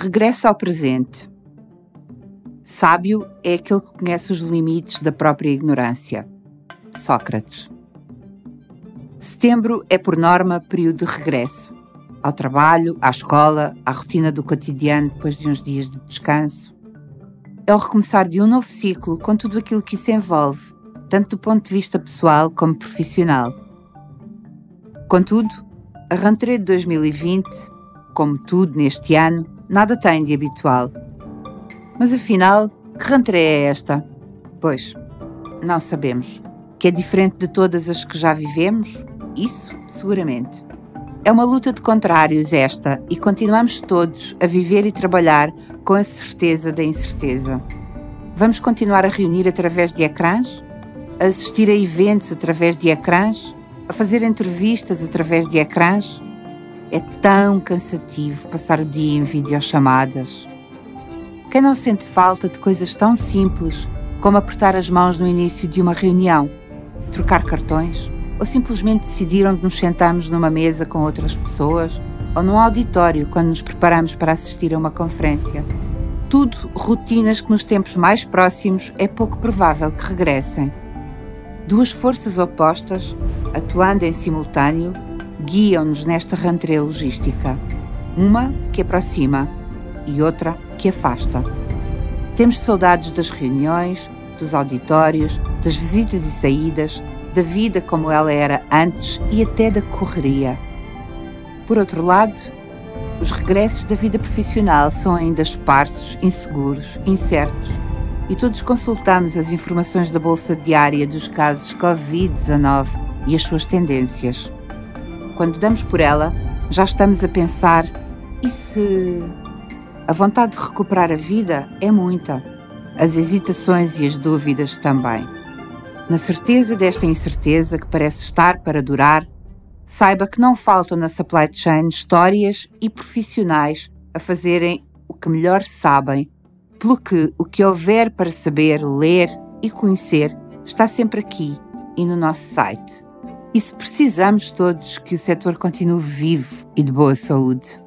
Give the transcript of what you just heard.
regressa ao presente. Sábio é aquele que conhece os limites da própria ignorância. Sócrates. Setembro é, por norma, período de regresso. Ao trabalho, à escola, à rotina do cotidiano depois de uns dias de descanso. É o recomeçar de um novo ciclo com tudo aquilo que isso envolve, tanto do ponto de vista pessoal como profissional. Contudo, a rentrée de 2020, como tudo neste ano, nada tem de habitual. Mas afinal, que rentrée é esta? Pois, não sabemos. Que é diferente de todas as que já vivemos? Isso, seguramente. É uma luta de contrários esta e continuamos todos a viver e trabalhar com a certeza da incerteza. Vamos continuar a reunir através de ecrãs? A assistir a eventos através de ecrãs? A fazer entrevistas através de ecrãs? É tão cansativo passar o dia em videochamadas. Quem não sente falta de coisas tão simples como apertar as mãos no início de uma reunião, trocar cartões, ou simplesmente decidir onde nos sentamos numa mesa com outras pessoas ou num auditório quando nos preparamos para assistir a uma conferência. Tudo rotinas que nos tempos mais próximos é pouco provável que regressem. Duas forças opostas, atuando em simultâneo, guiam-nos nesta rentrée logística. Uma que aproxima e outra que afasta. Temos saudades das reuniões, dos auditórios, das visitas e saídas, da vida como ela era antes e até da correria. Por outro lado, os regressos da vida profissional são ainda esparsos, inseguros, incertos, e todos consultamos as informações da bolsa diária dos casos Covid-19 e as suas tendências. Quando damos por ela, já estamos a pensar: e se. A vontade de recuperar a vida é muita, as hesitações e as dúvidas também. Na certeza desta incerteza que parece estar para durar, saiba que não faltam na supply chain histórias e profissionais a fazerem o que melhor sabem, pelo que o que houver para saber, ler e conhecer está sempre aqui e no nosso site. E se precisamos todos que o setor continue vivo e de boa saúde.